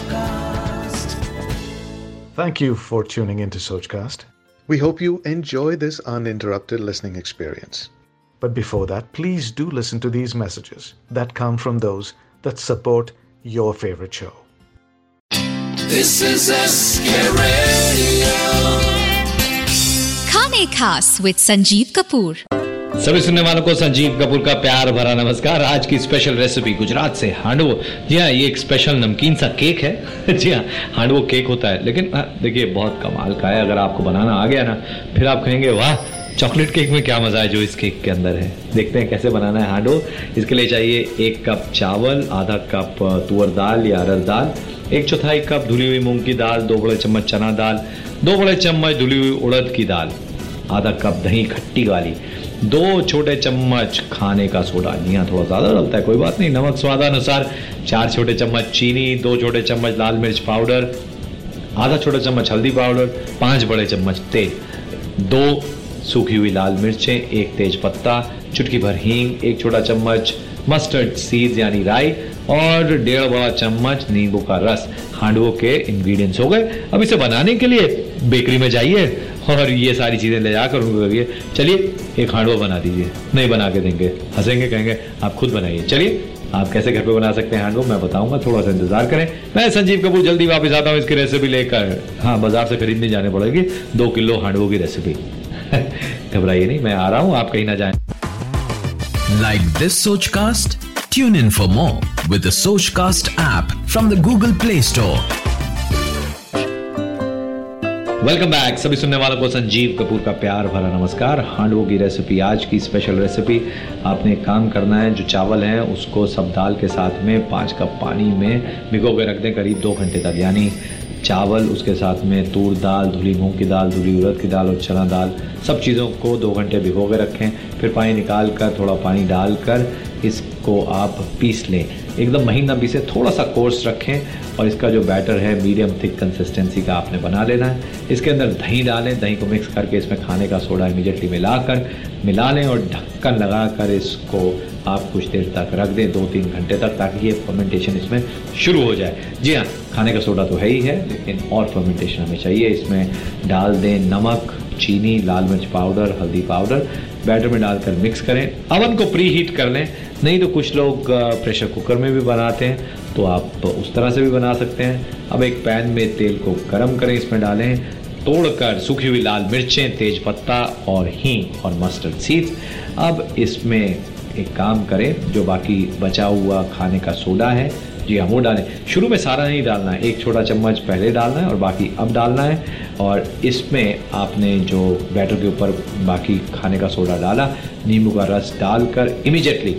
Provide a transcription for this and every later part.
Sochcast. Thank you for tuning into Sochcast. We hope you enjoy this uninterrupted listening experience. But before that, please do listen to these messages that come from those that support your favorite show. This is a Radio. Khane Khas with Sanjeev Kapoor. सभी सुनने वालों को संजीव कपूर का प्यार भरा नमस्कार। आज की स्पेशल रेसिपी गुजरात से हांडवो। जी हाँ ये एक स्पेशल नमकीन सा केक है। जी हाँ हांडवो केक होता है। लेकिन हाँ, देखिए बहुत कमाल का है। अगर आपको बनाना आ गया ना फिर आप कहेंगे वाह चॉकलेट केक में क्या मज़ा है जो इस केक के अंदर है? देखते हैं कैसे बनाना है हांडो इसके लिए चाहिए एक कप चावल आधा कप तुअर दाल या अरहर दाल एक चौथाई कप धुली हुई मूंग की दाल दो बड़े चम्मच चना दाल दो बड़े चम्मच धुली हुई उड़द की दाल। आधा कप दही खट्टी वाली। दो छोटे चम्मच खाने का सोडा। जी हाँ थोड़ा ज़्यादा डलता है, कोई बात नहीं। नमक स्वादानुसार चार छोटे चम्मच चीनी, दो छोटे चम्मच लाल मिर्च पाउडर, आधा छोटा चम्मच हल्दी पाउडर, पाँच बड़े चम्मच तेल। दो सूखी हुई लाल मिर्चें, एक तेज पत्ता, चुटकी भर हींग, एक छोटा चम्मच मस्टर्ड सीड्स यानी राई, और डेढ़ बड़ा चम्मच नींबू का रस। हांडवों के इंग्रेडिएंट्स हो गए। अब इसे बनाने के लिए बेकरी में जाइए। और ये सारी चीज़ें ले जाकर उनको करिए चलिए, एक हांडवा बना दीजिए। नहीं बना के देंगे। हंसेंगे, कहेंगे, आप खुद बनाइए। चलिए, आप कैसे घर पे बना सकते हैं हांडवो मैं बताऊँगा थोड़ा सा इंतज़ार करें। मैं संजीव कपूर, जल्दी वापस आता हूँ, इसकी रेसिपी लेकर। हाँ बाज़ार से खरीदने जाने पड़ेगी, दो किलो हांडवो की रेसिपी घबराइए नहीं, मैं आ रहा हूँ, आप कहीं ना जाएँ। Like this Sochcast? Tune in for more with the cast app from the Google play Store. Welcome back सभी सुनने वालों को संजीव कपूर का प्यार भरा नमस्कार। हांडवो की रेसिपी आज की स्पेशल रेसिपी आपने एक काम करना है, जो चावल है, उसको सब दाल के साथ में पाँच कप पानी में भिगो के रख दें करीब दो घंटे तक। यानी चावल, उसके साथ में तूर दाल, धुली मूंग की दाल, धुली उड़द की दाल और चना दाल, सब चीज़ों को दो घंटे भिगो के रखें। फिर पानी निकाल कर थोड़ा पानी डालकर इसको आप पीस लें। एकदम महीन महीना पीसे थोड़ा सा कोर्स रखें और इसका जो बैटर है मीडियम थिक कंसिस्टेंसी का आपने बना लेना है। इसके अंदर दही डालें। दही को मिक्स करके इसमें खाने का सोडा इमीडिएटली मिलाकर मिला लें और ढक्कन लगा कर इसको आप कुछ देर तक रख दें दो तीन घंटे तक, ताकि ये फर्मेंटेशन इसमें शुरू हो जाए। जी हाँ खाने का सोडा तो है ही है, लेकिन और फर्मेंटेशन हमें चाहिए। इसमें डाल दें नमक, चीनी, लाल मिर्च पाउडर, हल्दी पाउडर बैटर में डालकर मिक्स करें। अवन को प्री हीट कर लें। नहीं तो कुछ लोग प्रेशर कुकर में भी बनाते हैं तो आप उस तरह से भी बना सकते हैं। अब एक पैन में तेल को गर्म करें, इसमें डालें। तोड़कर सूखी हुई लाल मिर्चें, तेज पत्ता और हींग और मस्टर्ड सीड्स अब इसमें एक काम करें, जो बाकी बचा हुआ खाने का सोडा है, जी हाँ वो डालें। शुरू में सारा नहीं डालना है, एक छोटा चम्मच पहले डालना है और बाकी अब डालना है। और इसमें आपने जो बैटर के ऊपर बाकी खाने का सोडा डाला, नींबू का रस डालकर इमीजिएटली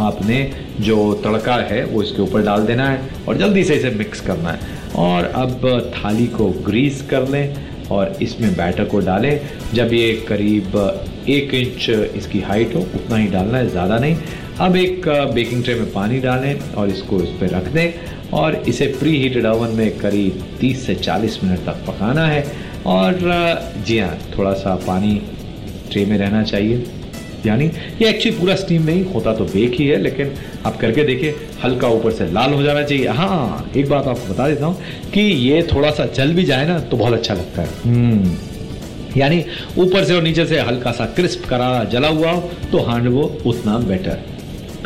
आपने जो तड़का है, वो इसके ऊपर डाल देना है और जल्दी से इसे मिक्स करना है। और अब थाली को ग्रीस कर लें और इसमें बैटर को डालें। जब ये करीब एक इंच इसकी हाइट हो, उतना ही डालना है, ज़्यादा नहीं। अब एक बेकिंग ट्रे में पानी डालें और इसको इस पर रख दें। और इसे प्री हीटेड ओवन में करीब 30 से 40 मिनट तक पकाना है। और जी हाँ थोड़ा सा पानी ट्रे में रहना चाहिए। यानी ये एक्चुअली पूरा स्टीम नहीं होता तो बेक ही है, लेकिन आप करके देखिए, हल्का ऊपर से लाल हो जाना चाहिए। हाँ एक बात आपको बता देता हूँ कि ये थोड़ा सा जल भी जाए ना तो बहुत अच्छा लगता है। हम्म। यानी ऊपर से और नीचे से हल्का सा क्रिस्प करारा जला हुआ हो तो हांडवो उतना बेटर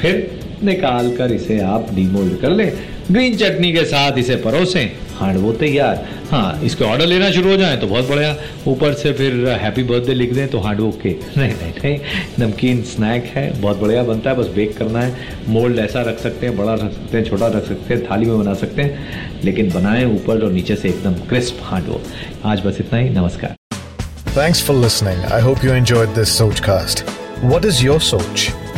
फिर निकाल कर इसे आप डीमोल्ड कर लें। ग्रीन चटनी के साथ इसे परोसें। हांडवो तैयार। हाँ इसके ऑर्डर लेना शुरू हो जाए तो बहुत बढ़िया। ऊपर से फिर हैप्पी बर्थडे लिख दें तो हांडवो के नहीं नहीं नहीं। नमकीन स्नैक है, बहुत बढ़िया बनता है, बस बेक करना है। मोल्ड ऐसा रख सकते हैं, बड़ा रख सकते हैं, छोटा रख सकते हैं, थाली में बना सकते हैं, लेकिन बनाएँ ऊपर और नीचे से एकदम क्रिस्प हांडवो आज बस इतना ही, नमस्कार। Thanks for listening. I hope you enjoyed this Sochcast. What is your Soch?